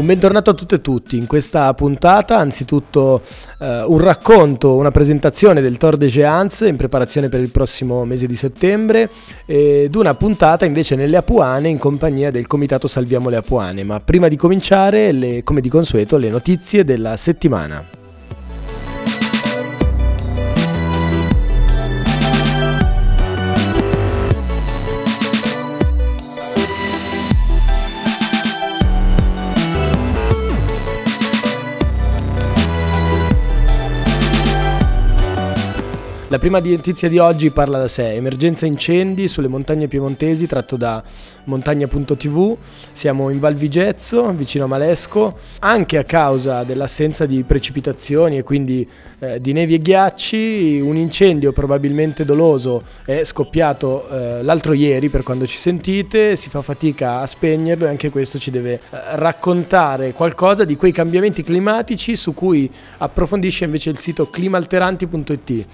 Un bentornato a tutte e tutti. In questa puntata, anzitutto eh, un racconto, una presentazione del Tour de Géance in preparazione per il prossimo mese di settembre ed una puntata invece nelle Apuane in compagnia del Comitato Salviamo le Apuane. Ma prima di cominciare, le, come di consueto, le notizie della settimana. La prima notizia di oggi parla da sé, emergenza incendi sulle montagne piemontesi tratto da montagna.tv, siamo in Val Vigezzo, vicino a Malesco, anche a causa dell'assenza di precipitazioni e quindi eh, di nevi e ghiacci, un incendio probabilmente doloso è scoppiato eh, l'altro ieri per quando ci sentite, si fa fatica a spegnerlo e anche questo ci deve eh, raccontare qualcosa di quei cambiamenti climatici su cui approfondisce invece il sito climalteranti.it.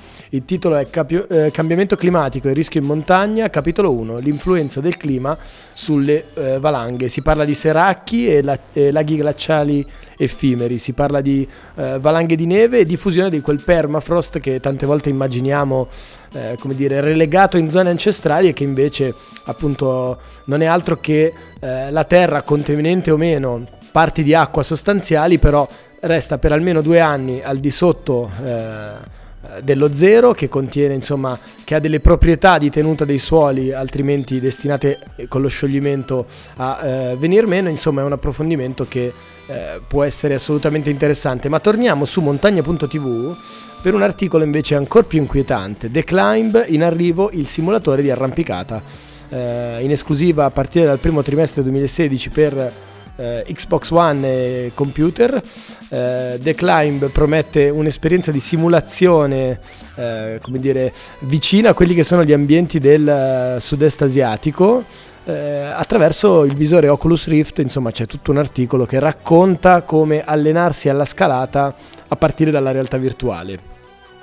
Titolo è Capio- eh, Cambiamento climatico e rischio in montagna, capitolo 1, l'influenza del clima sulle eh, valanghe. Si parla di seracchi e, la- e, laghi glaciali effimeri, si parla di eh, valanghe di neve e diffusione di quel permafrost che tante volte immaginiamo eh, come dire, relegato in zone ancestrali e che invece appunto non è altro che eh, la terra contenente o meno parti di acqua sostanziali, però resta per almeno due anni al di sotto eh, dello zero che contiene insomma che ha delle proprietà di tenuta dei suoli altrimenti destinate con lo scioglimento a eh, venir meno insomma è un approfondimento che eh, può essere assolutamente interessante. Ma torniamo su montagna.tv per un articolo invece ancora più inquietante The Climb in arrivo il simulatore di arrampicata eh, in esclusiva a partire dal primo trimestre 2016 per eh, Xbox One e computer. Eh, The Climb promette un'esperienza di simulazione, eh, come dire, vicina a quelli che sono gli ambienti del uh, sud-est asiatico. Eh, attraverso il visore Oculus Rift, insomma, c'è tutto un articolo che racconta come allenarsi alla scalata a partire dalla realtà virtuale.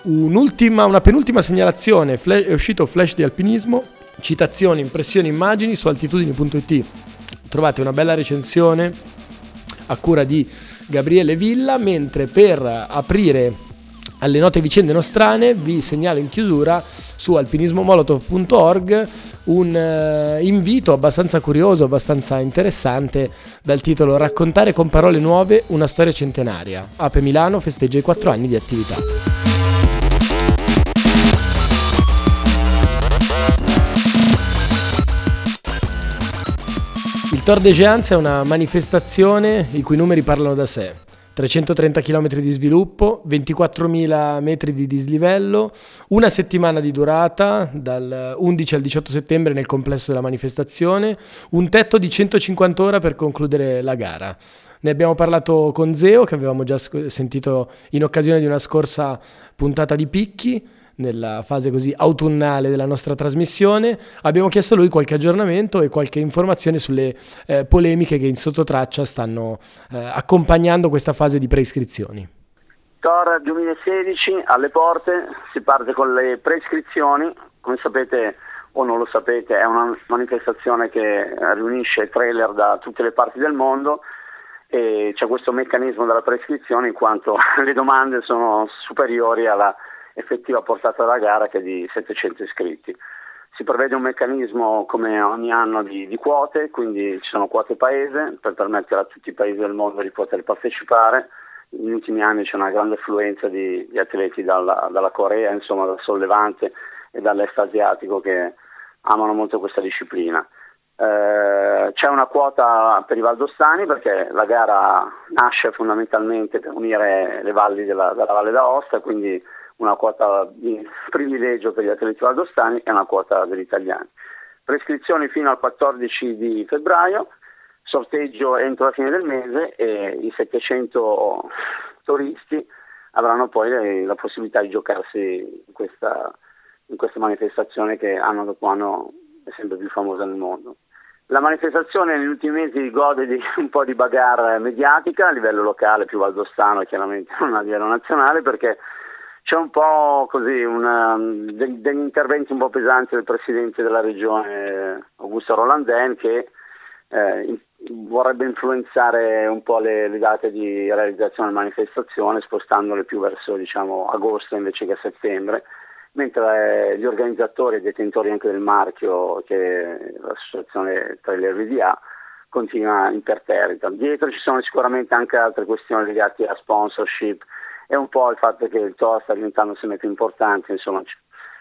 Un'ultima, una penultima segnalazione, è uscito Flash di alpinismo, citazioni, impressioni, immagini su altitudini.it trovate una bella recensione a cura di Gabriele Villa, mentre per aprire alle note vicende nostrane vi segnalo in chiusura su alpinismomolotov.org un uh, invito abbastanza curioso, abbastanza interessante dal titolo Raccontare con parole nuove una storia centenaria. Ape Milano festeggia i 4 anni di attività. Il Tour de Géance è una manifestazione i cui numeri parlano da sé. 330 km di sviluppo, 24.000 metri di dislivello, una settimana di durata dal 11 al 18 settembre nel complesso della manifestazione, un tetto di 150 ore per concludere la gara. Ne abbiamo parlato con Zeo, che avevamo già sentito in occasione di una scorsa puntata di Picchi nella fase così autunnale della nostra trasmissione. Abbiamo chiesto a lui qualche aggiornamento e qualche informazione sulle eh, polemiche che in sottotraccia stanno eh, accompagnando questa fase di preiscrizioni. Tor 2016 alle porte, si parte con le preiscrizioni, come sapete o non lo sapete è una manifestazione che riunisce trailer da tutte le parti del mondo e c'è questo meccanismo della prescrizione in quanto le domande sono superiori alla effettiva portata della gara che è di 700 iscritti. Si prevede un meccanismo come ogni anno di, di, quote, quindi ci sono quote paese per permettere a tutti i paesi del mondo di poter partecipare. Negli ultimi anni c'è una grande affluenza di, di atleti dalla, dalla, Corea, insomma dal sollevante e dall'est asiatico che amano molto questa disciplina. Eh, c'è una quota per i valdostani perché la gara nasce fondamentalmente per unire le valli della, della Valle d'Aosta, quindi una quota di privilegio per gli atleti valdostani e una quota degli italiani. Prescrizioni fino al 14 di febbraio, sorteggio entro la fine del mese e i 700 turisti avranno poi la possibilità di giocarsi in questa, in questa manifestazione che anno dopo anno è sempre più famosa nel mondo. La manifestazione negli ultimi mesi gode di un po' di bagarre mediatica a livello locale, più valdostano chiaramente non a livello nazionale, perché c'è un po' così una, degli, degli, interventi un po' pesanti del presidente della regione Augusto Rolandin che eh, vorrebbe influenzare un po' le, le, date di realizzazione della manifestazione spostandole più verso diciamo, agosto invece che settembre mentre eh, gli organizzatori e detentori anche del marchio, che è l'associazione Trailer VDA, continua imperterrita. Dietro ci sono sicuramente anche altre questioni legate a sponsorship e un po' il fatto che il TOA sta diventando sempre più importante, insomma,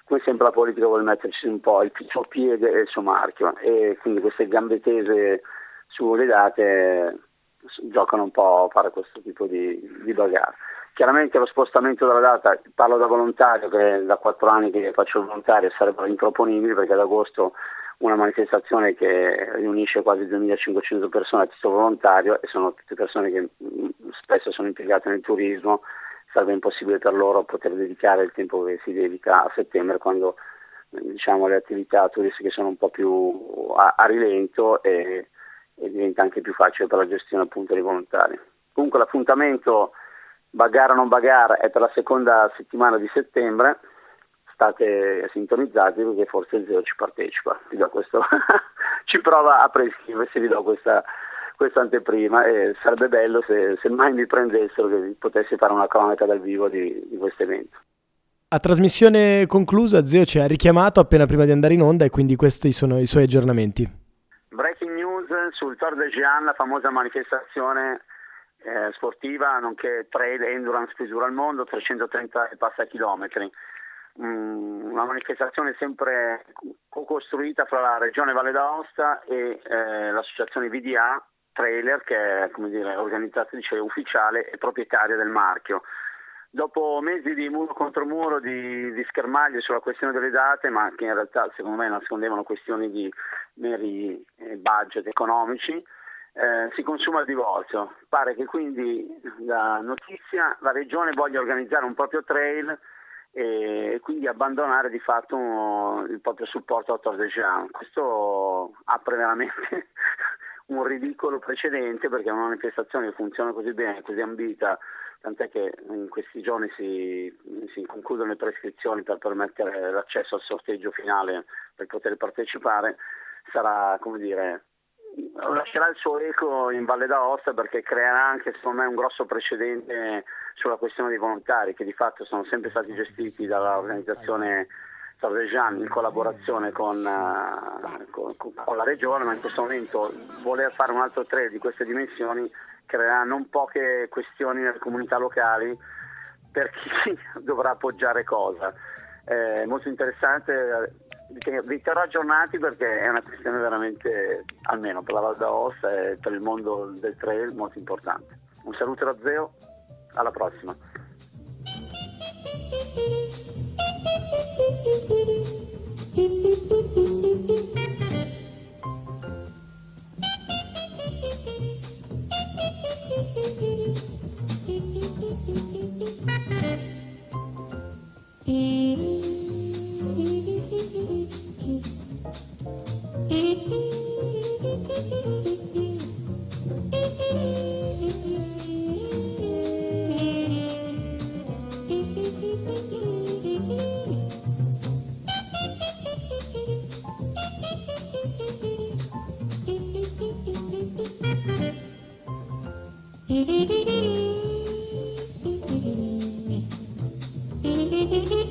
come sempre la politica vuole metterci un po' il piede e il suo marchio e quindi queste gambe tese sulle date giocano un po' a fare questo tipo di, di bagarre. Chiaramente lo spostamento della data, parlo da volontario, che da quattro anni che faccio il volontario, sarebbero improponibili perché ad agosto una manifestazione che riunisce quasi 2500 persone a titolo volontario e sono tutte persone che mm, spesso sono impiegate nel turismo, sarebbe impossibile per loro poter dedicare il tempo che si dedica a settembre quando diciamo, le attività turistiche sono un po' più a, a rilento e, e, diventa anche più facile per la gestione appunto dei volontari. Comunque l'appuntamento Bagar o non bagar è per la seconda settimana di settembre, state sintonizzati perché forse il Zero ci partecipa, questo, ci prova a prescriversi, vi do questa, questa anteprima e sarebbe bello se, se, mai mi prendessero che potessi fare una cronaca dal vivo di, di questo evento. A trasmissione conclusa Zeo ci ha richiamato appena prima di andare in onda e quindi questi sono i suoi aggiornamenti. Breaking news sul Tour de Jean, la famosa manifestazione eh, sportiva, nonché trail endurance più dura al mondo, 330 e passa chilometri. Mm, una manifestazione sempre co-costruita fra la Regione Valle d'Aosta e eh, l'associazione VDA Trailer, che è come dire, organizzatrice ufficiale e proprietaria del marchio. Dopo mesi di muro contro muro, di, di, schermaglie sulla questione delle date, ma che in realtà secondo me nascondevano questioni di meri eh, budget economici, eh, si consuma il divorzio. Pare che quindi la notizia la regione voglia organizzare un proprio trail e quindi abbandonare di fatto il proprio supporto a Tor de Jean. Questo apre veramente un ridicolo precedente perché una manifestazione che funziona così bene, così ambita, tant'è che in questi giorni si, si concludono le prescrizioni per permettere l'accesso al sorteggio finale per poter partecipare, sarà come dire lascerà il suo eco in Valle d'Aosta perché creerà anche secondo me un grosso precedente sulla questione dei volontari che di fatto sono sempre stati gestiti dall'organizzazione Sardegian in collaborazione con, uh, con, con, la regione ma in questo momento voler fare un altro trail di queste dimensioni creerà non poche questioni nelle comunità locali per chi dovrà appoggiare cosa. È molto interessante vi terrò aggiornati perché è una questione veramente, almeno per la Val d'Aosta e per il mondo del trail, molto importante. Un saluto da Zeo, alla prossima. Thank you. hee hee.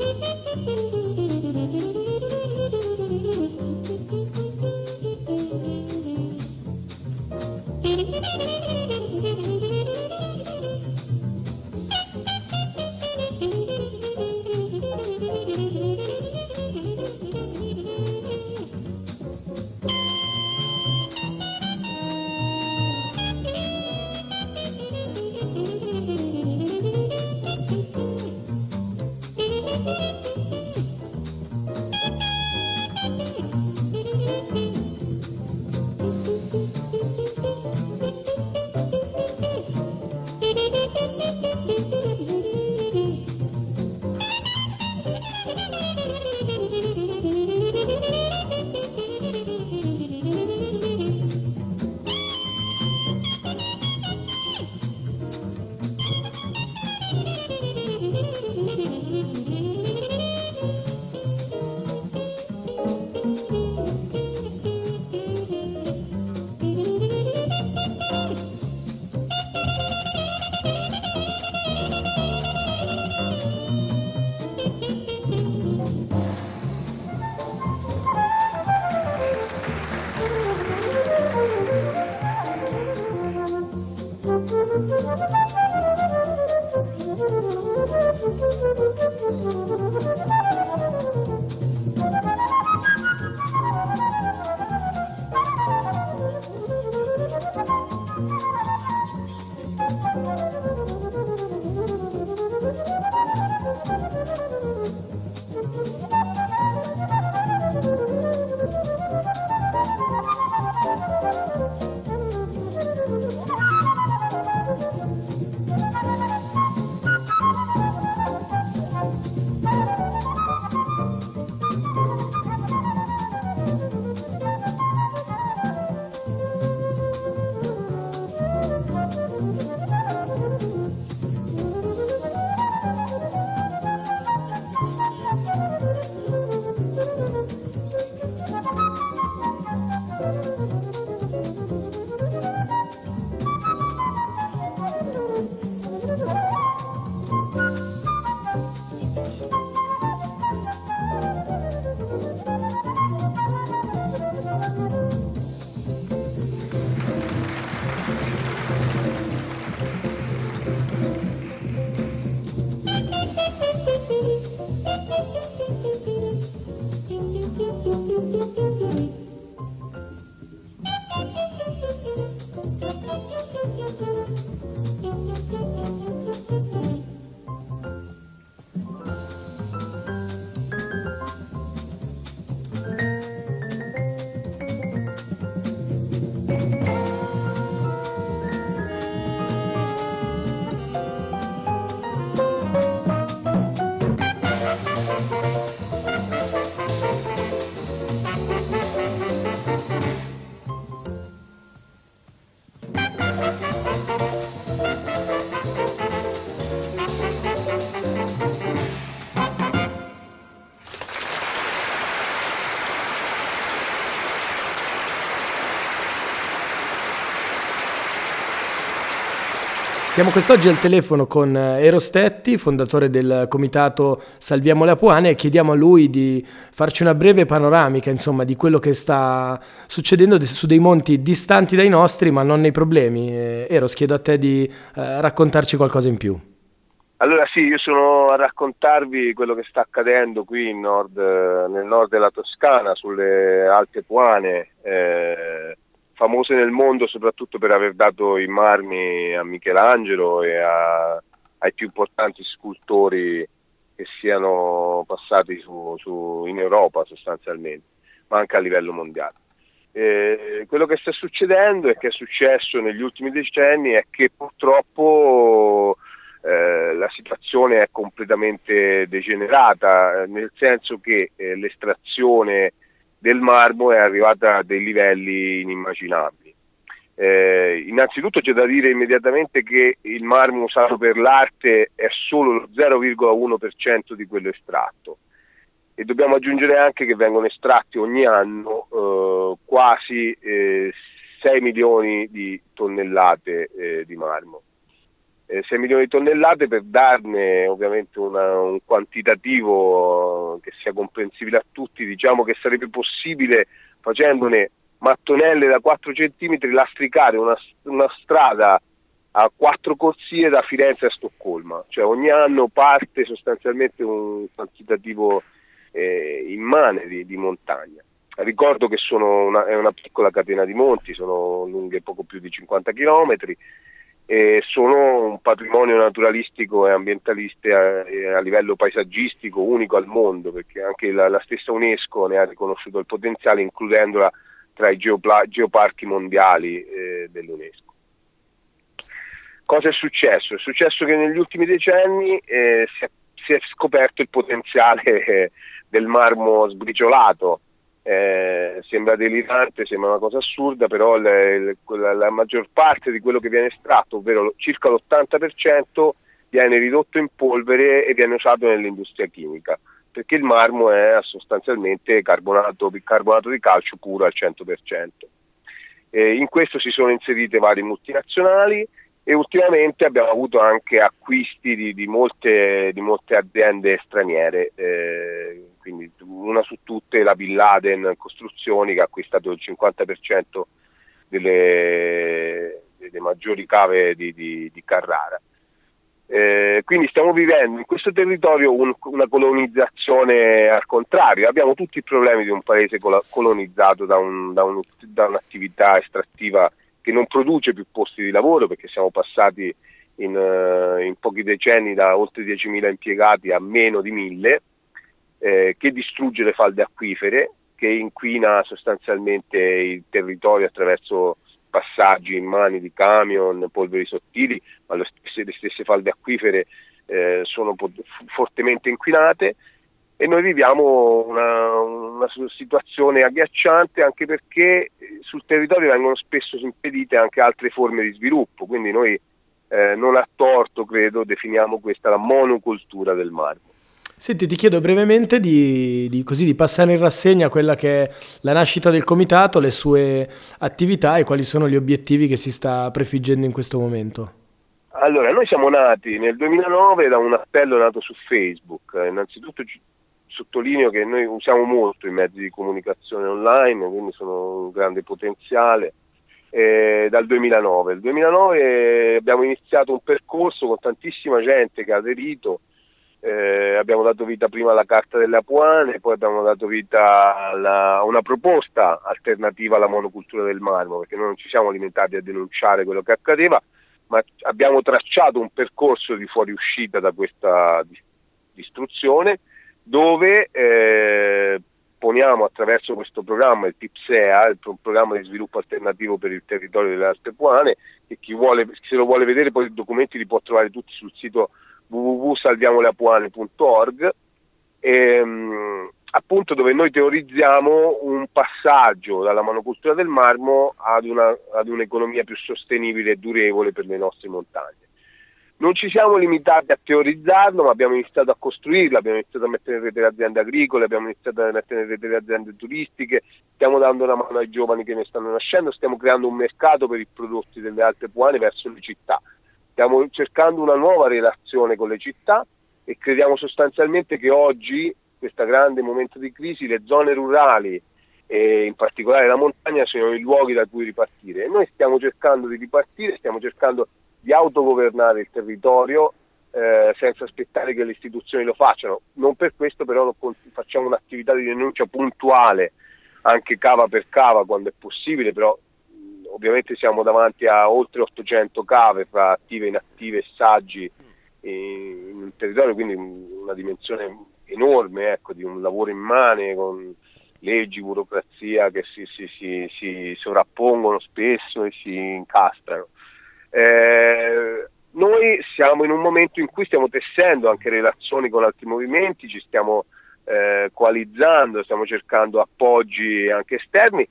Siamo quest'oggi al telefono con eh, Erostetti, fondatore del comitato Salviamo le Apuane e chiediamo a lui di farci una breve panoramica insomma, di quello che sta succedendo su dei monti distanti dai nostri ma non nei problemi. Eh, Eros, chiedo a te di eh, raccontarci qualcosa in più. Allora sì, io sono a raccontarvi quello che sta accadendo qui nord, nel nord della Toscana, sulle Alte Apuane. Eh, famose nel mondo soprattutto per aver dato i marmi a Michelangelo e a, ai più importanti scultori che siano passati su, su, in Europa sostanzialmente, ma anche a livello mondiale. Eh, quello che sta succedendo e che è successo negli ultimi decenni è che purtroppo eh, la situazione è completamente degenerata, nel senso che eh, l'estrazione del marmo è arrivata a dei livelli inimmaginabili. Eh, innanzitutto c'è da dire immediatamente che il marmo usato per l'arte è solo lo 0,1% di quello estratto e dobbiamo aggiungere anche che vengono estratti ogni anno eh, quasi eh, 6 milioni di tonnellate eh, di marmo. 6 milioni di tonnellate per darne ovviamente una, un quantitativo che sia comprensibile a tutti, diciamo che sarebbe possibile facendone mattonelle da 4 cm lastricare una, una strada a quattro corsie da Firenze a Stoccolma, cioè ogni anno parte sostanzialmente un quantitativo eh, immane di, di, montagna. Ricordo che una, è una piccola catena di monti, sono lunghe poco più di 50 chilometri, eh, sono un patrimonio naturalistico e ambientalista a, eh, a, livello paesaggistico unico al mondo, perché anche la, la, stessa UNESCO ne ha riconosciuto il potenziale, includendola tra i geopla- geoparchi mondiali eh, dell'UNESCO. Cosa è successo? È successo che negli ultimi decenni eh, si, è, si, è, scoperto il potenziale eh, del marmo sbriciolato, eh, sembra delirante, sembra una cosa assurda, però le, le, la maggior parte di quello che viene estratto, ovvero circa l'80%, viene ridotto in polvere e viene usato nell'industria chimica, perché il marmo è sostanzialmente carbonato, bicarbonato di calcio puro al 100%. Eh, in questo si sono inserite varie multinazionali e ultimamente abbiamo avuto anche acquisti di, di, molte, di molte, aziende straniere. Eh, quindi una su tutte la Bin Laden Costruzioni che ha acquistato il 50% delle, delle maggiori cave di, di, di Carrara. Eh, quindi stiamo vivendo in questo territorio un, una colonizzazione al contrario, abbiamo tutti i problemi di un paese colonizzato da, un, da, un, da un'attività estrattiva che non produce più posti di lavoro perché siamo passati in, uh, in pochi decenni da oltre 10.000 impiegati a meno di 1.000 eh, che distrugge le falde acquifere, che inquina sostanzialmente il territorio attraverso passaggi in mani di camion, polveri sottili, ma le stesse, le stesse falde acquifere eh, sono fortemente inquinate e noi viviamo una, una, situazione agghiacciante anche perché sul territorio vengono spesso impedite anche altre forme di sviluppo, quindi noi eh, non a torto credo definiamo questa la monocultura del marmo. Senti, ti chiedo brevemente di, di, così, di, passare in rassegna quella che è la nascita del comitato, le sue attività e quali sono gli obiettivi che si sta prefiggendo in questo momento. Allora, noi siamo nati nel 2009 da un appello nato su Facebook. Innanzitutto sottolineo che noi usiamo molto i mezzi di comunicazione online, quindi sono un grande potenziale. Eh, dal 2009. Nel 2009 abbiamo iniziato un percorso con tantissima gente che ha aderito eh, abbiamo dato vita prima alla Carta delle Apuane, poi abbiamo dato vita a una proposta alternativa alla monocultura del marmo, perché noi non ci siamo limitati a denunciare quello che accadeva, ma abbiamo tracciato un percorso di fuoriuscita da questa distruzione dove eh, poniamo attraverso questo programma, il PIPSEA, il programma di sviluppo alternativo per il territorio delle Alte Apuane, e chi vuole, se lo vuole vedere poi i documenti li può trovare tutti sul sito www.salviamoleapuane.org ehm, appunto dove noi teorizziamo un passaggio dalla monocultura del marmo ad, una, ad un'economia più sostenibile e durevole per le nostre montagne. Non ci siamo limitati a teorizzarlo, ma abbiamo iniziato a costruirlo, abbiamo iniziato a mettere in rete le aziende agricole, abbiamo iniziato a mettere in rete le aziende turistiche, stiamo dando una mano ai giovani che ne stanno nascendo, stiamo creando un mercato per i prodotti delle altre puane verso le città stiamo cercando una nuova relazione con le città e crediamo sostanzialmente che oggi, questo grande momento di crisi, le zone rurali e in particolare la montagna siano i luoghi da cui ripartire. E noi stiamo cercando di ripartire, stiamo cercando di autogovernare il territorio eh, senza aspettare che le istituzioni lo facciano. Non per questo però facciamo un'attività di denuncia puntuale, anche cava per cava quando è possibile, però ovviamente siamo davanti a oltre 800 cave fra attive inattive e saggi in un territorio, quindi una dimensione enorme ecco, di un lavoro immane con leggi, burocrazia che si, si, si, si sovrappongono spesso e si incastrano. Eh, noi siamo in un momento in cui stiamo tessendo anche relazioni con altri movimenti, ci stiamo eh, coalizzando, stiamo cercando appoggi anche esterni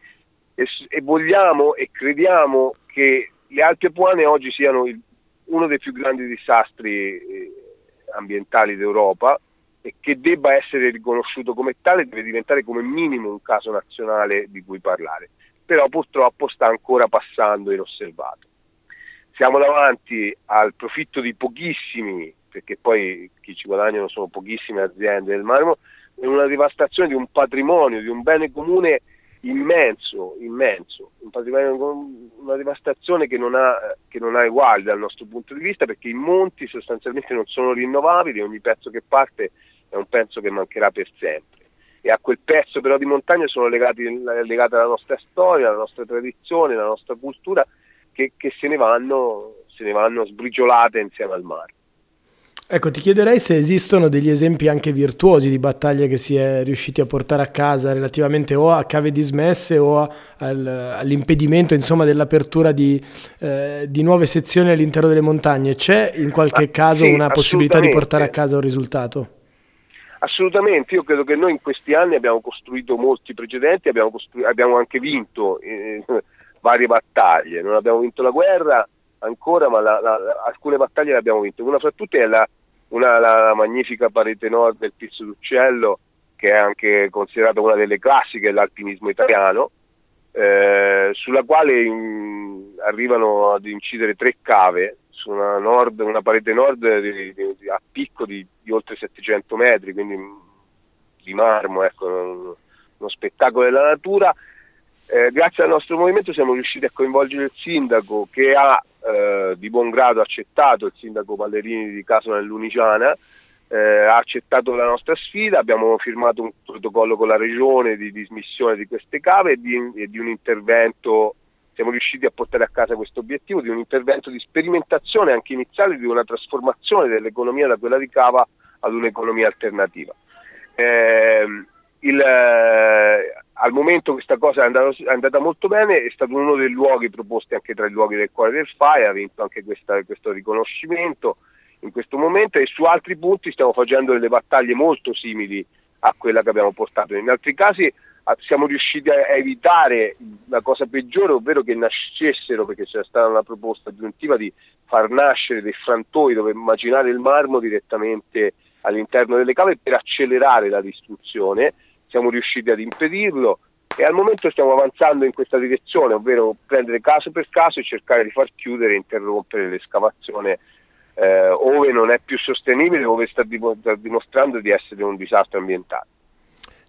e, e, vogliamo e crediamo che le Alpi Apuane oggi siano il, uno dei più grandi disastri eh, ambientali d'Europa e che debba essere riconosciuto come tale, deve diventare come minimo un caso nazionale di cui parlare. Però purtroppo sta ancora passando inosservato. Siamo davanti al profitto di pochissimi, perché poi chi ci guadagnano sono pochissime aziende del marmo, e una devastazione di un patrimonio, di un bene comune immenso, immenso, un patrimonio, una devastazione che non, ha, che non ha uguali dal nostro punto di vista perché i monti sostanzialmente non sono rinnovabili, ogni pezzo che parte è un pezzo che mancherà per sempre e a quel pezzo però di montagna sono legati, legate alla nostra storia, alla nostra tradizione, alla nostra cultura che, che se, ne vanno, se ne vanno sbriciolate insieme al mare. Ecco, ti chiederei se esistono degli esempi anche virtuosi di battaglie che si è riusciti a portare a casa relativamente o a cave dismesse o al, all'impedimento insomma, dell'apertura di, eh, di, nuove sezioni all'interno delle montagne. C'è in qualche ah, caso sì, una possibilità di portare a casa un risultato? Assolutamente, io credo che noi in questi anni abbiamo costruito molti precedenti, abbiamo, costru- abbiamo anche vinto eh, varie battaglie, non abbiamo vinto la guerra ancora, ma la, la, alcune battaglie le abbiamo vinte. Una fra tutte è la, una, la magnifica parete nord del Pizzo d'Uccello, che è anche considerata una delle classiche dell'alpinismo italiano, eh, sulla quale in, arrivano ad incidere tre cave su una, nord, una parete nord di, di, di, a picco di, oltre 700 metri, quindi di marmo, ecco, uno, uno spettacolo della natura. Eh, grazie al nostro movimento siamo riusciti a coinvolgere il sindaco che ha eh, di buon grado accettato, il sindaco Pallerini di Caso nell'Uniciana, eh, ha accettato la nostra sfida, abbiamo firmato un protocollo con la regione di dismissione di queste cave e di, e di un intervento, siamo riusciti a portare a casa questo obiettivo, di un intervento di sperimentazione anche iniziale di una trasformazione dell'economia da quella di cava ad un'economia alternativa. Eh, il, eh, al momento questa cosa è andata, è andata, molto bene, è stato uno dei luoghi proposti anche tra i luoghi del cuore del FAI, ha vinto anche questa, questo riconoscimento in questo momento e su altri punti stiamo facendo delle battaglie molto simili a quella che abbiamo portato. In altri casi siamo riusciti a evitare la cosa peggiore, ovvero che nascessero, perché c'era stata una proposta aggiuntiva di far nascere dei frantoi dove immaginare il marmo direttamente all'interno delle cave per accelerare la distruzione siamo riusciti ad impedirlo e al momento stiamo avanzando in questa direzione, ovvero prendere caso per caso e cercare di far chiudere e interrompere l'escavazione eh, ove non è più sostenibile, ove sta dimostrando di essere un disastro ambientale.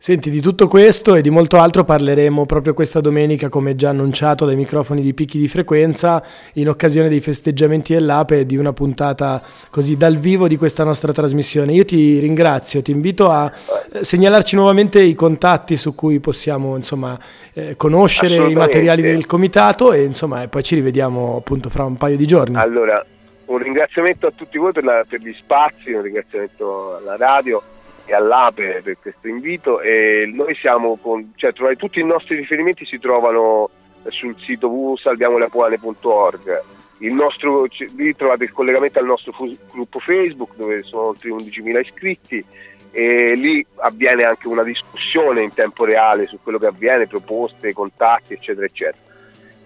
Senti, di tutto questo e di molto altro parleremo proprio questa domenica, come già annunciato dai microfoni di picchi di frequenza, in occasione dei festeggiamenti dell'Ape e di una puntata così dal vivo di questa nostra trasmissione. Io ti ringrazio, ti invito a eh, segnalarci nuovamente i contatti su cui possiamo insomma, eh, conoscere i materiali del comitato e insomma, poi ci rivediamo appunto fra un paio di giorni. Allora, un ringraziamento a tutti voi per, la, per gli spazi, un ringraziamento alla radio e all'Ape per questo invito e noi siamo con, cioè trovare, tutti i nostri riferimenti si trovano sul sito www.salviamolapuane.org il nostro, lì trovate il collegamento al nostro fu- gruppo Facebook dove sono oltre 11.000 iscritti e lì avviene anche una discussione in tempo reale su quello che avviene, proposte, contatti eccetera eccetera.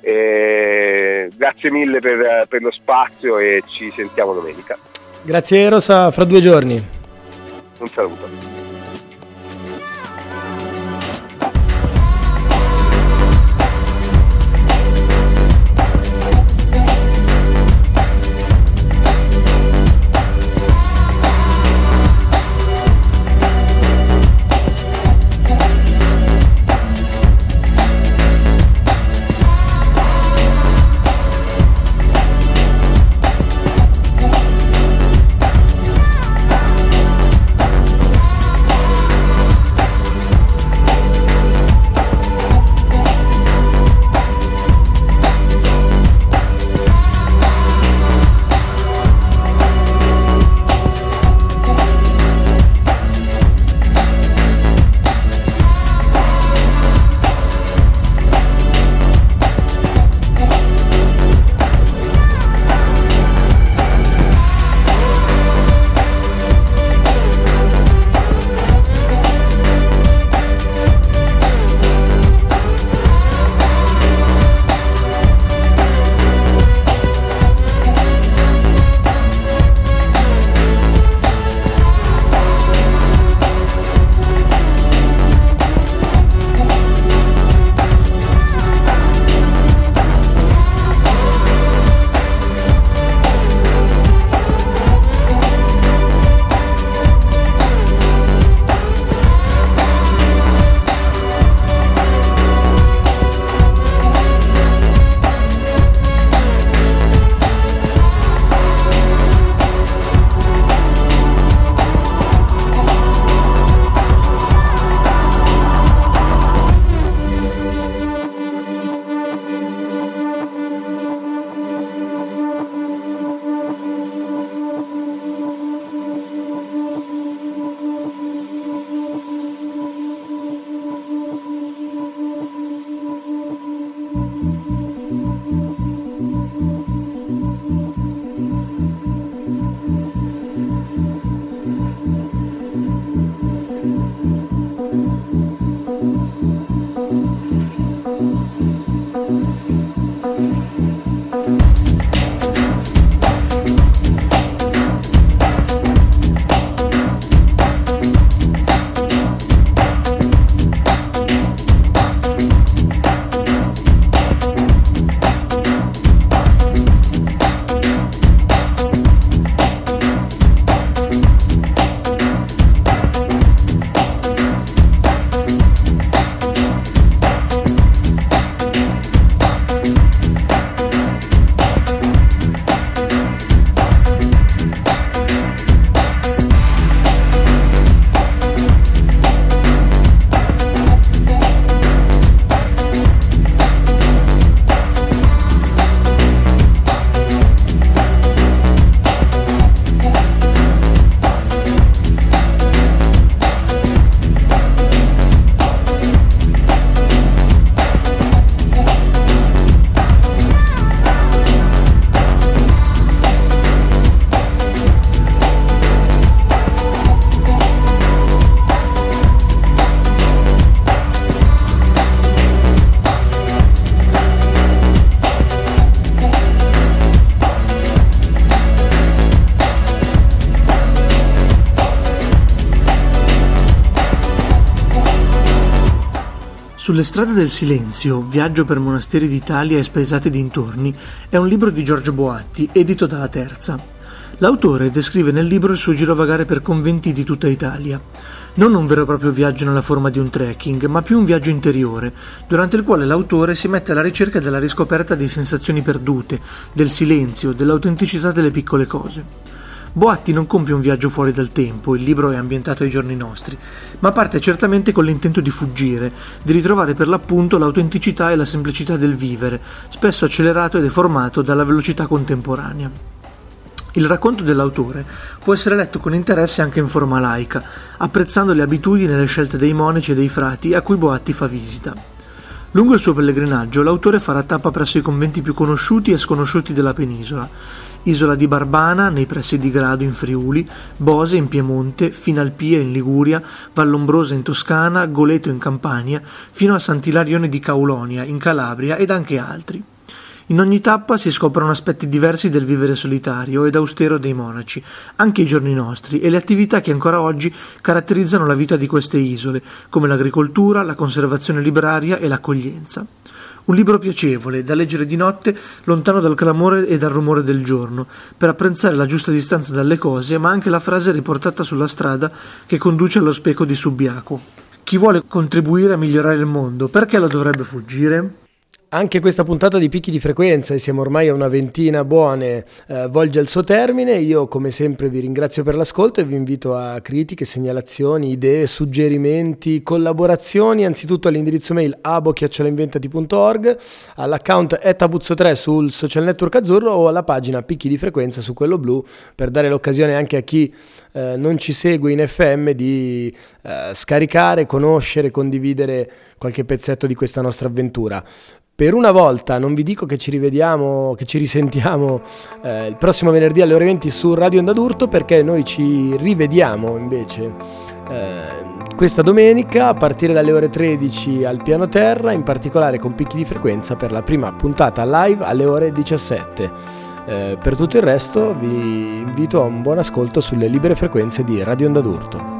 E grazie mille per, per lo spazio e ci sentiamo domenica. Grazie Eros, fra due giorni. Un saluto. Sulle strade del silenzio, viaggio per monasteri d'Italia e spaesati dintorni, è un libro di Giorgio Boatti, edito dalla Terza. L'autore descrive nel libro il suo girovagare per conventi di tutta Italia. Non un vero e proprio viaggio nella forma di un trekking, ma più un viaggio interiore, durante il quale l'autore si mette alla ricerca della riscoperta di sensazioni perdute, del silenzio, dell'autenticità delle piccole cose. Boatti non compie un viaggio fuori dal tempo, il libro è ambientato ai giorni nostri, ma parte certamente con l'intento di fuggire, di ritrovare per l'appunto l'autenticità e la semplicità del vivere, spesso accelerato e deformato dalla velocità contemporanea. Il racconto dell'autore può essere letto con interesse anche in forma laica, apprezzando le abitudini e le scelte dei monaci e dei frati a cui Boatti fa visita. Lungo il suo pellegrinaggio l'autore farà tappa presso i conventi più conosciuti e sconosciuti della penisola, Isola di Barbana nei pressi di Grado in Friuli, Bose in Piemonte, Finalpia in Liguria, Vallombrosa in Toscana, Goleto in Campania, fino a Sant'Ilarione di Caulonia in Calabria ed anche altri. In ogni tappa si scoprono aspetti diversi del vivere solitario ed austero dei monaci, anche i giorni nostri, e le attività che ancora oggi caratterizzano la vita di queste isole, come l'agricoltura, la conservazione libraria e l'accoglienza. Un libro piacevole, da leggere di notte, lontano dal clamore e dal rumore del giorno, per apprezzare la giusta distanza dalle cose, ma anche la frase riportata sulla strada che conduce allo speco di Subiaco. Chi vuole contribuire a migliorare il mondo, perché lo dovrebbe fuggire? Anche questa puntata di picchi di frequenza, e siamo ormai a una ventina buone, eh, volge al suo termine. Io come sempre vi ringrazio per l'ascolto e vi invito a critiche, segnalazioni, idee, suggerimenti, collaborazioni, anzitutto all'indirizzo mail abo.inventati.org, all'account etabuzzo3 sul social network azzurro o alla pagina picchi di frequenza su quello blu per dare l'occasione anche a chi eh, non ci segue in FM di eh, scaricare, conoscere, condividere qualche pezzetto di questa nostra avventura. Per una volta non vi dico che ci rivediamo, che ci risentiamo eh, il prossimo venerdì alle ore 20 su Radio Onda d'Urto perché noi ci rivediamo invece eh, questa domenica a partire dalle ore 13 al piano terra, in particolare con picchi di frequenza per la prima puntata live alle ore 17. Eh, per tutto il resto vi invito a un buon ascolto sulle libere frequenze di Radio Onda d'Urto.